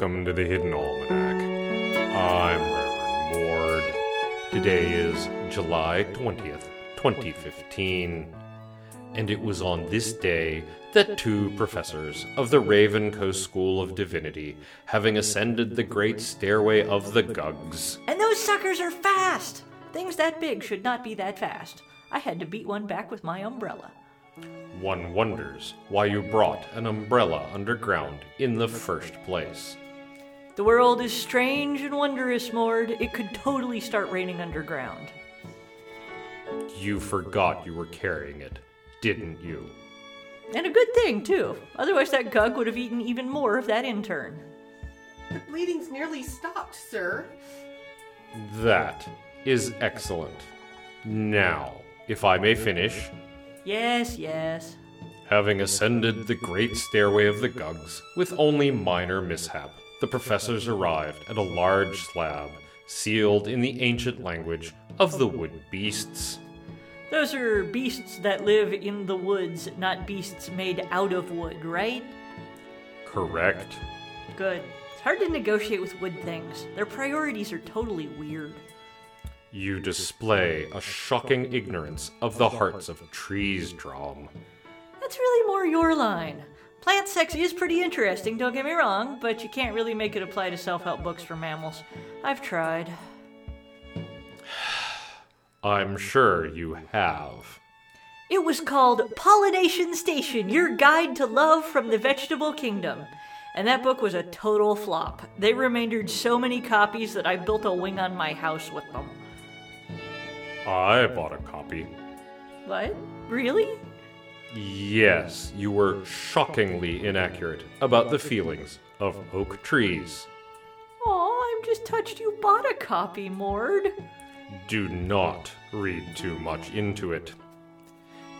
Welcome to the Hidden Almanac. I'm Reverend Mord. Today is July 20th, 2015. And it was on this day that two professors of the Ravencoast School of Divinity, having ascended the great stairway of the Gugs, And those suckers are fast! Things that big should not be that fast. I had to beat one back with my umbrella. one wonders why you brought an umbrella underground in the first place. The world is strange and wondrous, Mord. It could totally start raining underground. You forgot you were carrying it, didn't you? And a good thing, too. Otherwise, that gug would have eaten even more of that intern. The bleeding's nearly stopped, sir. That is excellent. Now, if I may finish, Yes, yes. having ascended the great stairway of the Gugs with only minor mishap, the professors arrived at a large slab sealed in the ancient language of the wood beasts. Those are beasts that live in the woods, not beasts made out of wood, right? Correct. Good. It's hard to negotiate with wood things. Their priorities are totally weird. You display a shocking ignorance of the hearts of trees, Drom. That's really more your line. Plant sex is pretty interesting, don't get me wrong, but you can't really make it apply to self help books for mammals. I've tried. I'm sure you have. It was called Pollination Station Your Guide to Love from the Vegetable Kingdom. And that book was a total flop. They remaindered so many copies that I built a wing on my house with them. I bought a copy. What? Really? Yes, you were shockingly inaccurate about the feelings of oak trees. Aw, I'm just touched you bought a copy, Mord. Do not read too much into it.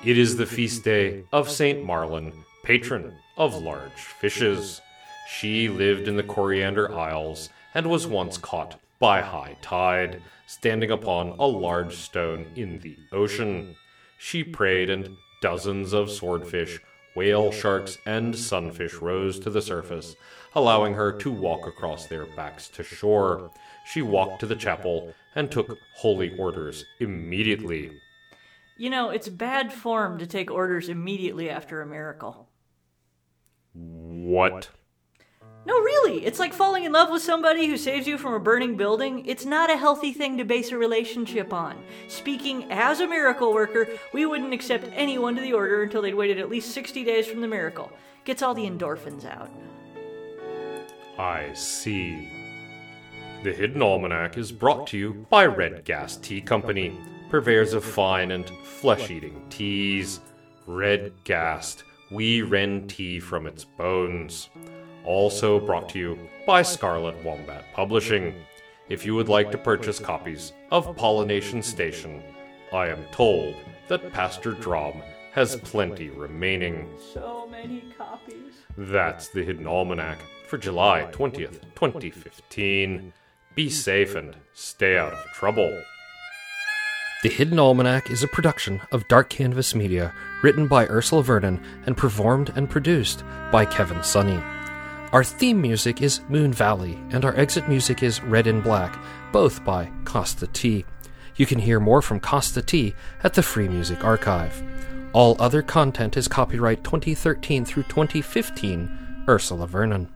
It is the feast day of Saint Marlin, patron of large fishes. She lived in the Coriander Isles and was once caught by high tide, standing upon a large stone in the ocean. She prayed, and dozens of swordfish, whale sharks, and sunfish rose to the surface, allowing her to walk across their backs to shore. She walked to the chapel and took holy orders immediately. You know, it's bad form to take orders immediately after a miracle. What? No, really, it's like falling in love with somebody who saves you from a burning building. It's not a healthy thing to base a relationship on. Speaking as a miracle worker, we wouldn't accept anyone to the order until they'd waited at least 60 days from the miracle. Gets all the endorphins out. I see. The Hidden Almanac is brought to you by Red Gash Tea Company, purveyors of fine and flesh eating teas. Red Gash, we rend tea from its bones. Also brought to you by Scarlet Wombat Publishing. If you would like to purchase copies of Pollination Station, I am told that Pastor Drom has plenty remaining. So many copies. That's the Hidden Almanac for July 20th, 2015. Be safe and stay out of trouble. The Hidden Almanac is a production of Dark Canvas Media, written by Ursula Vernon and performed and produced by Kevin Sonney. Our theme music is Moon Valley, and our exit music is Red and Black, both by Kosta T. You can hear more from Kosta T at the Free Music Archive. All other content is copyright 2013 through 2015, Ursula Vernon.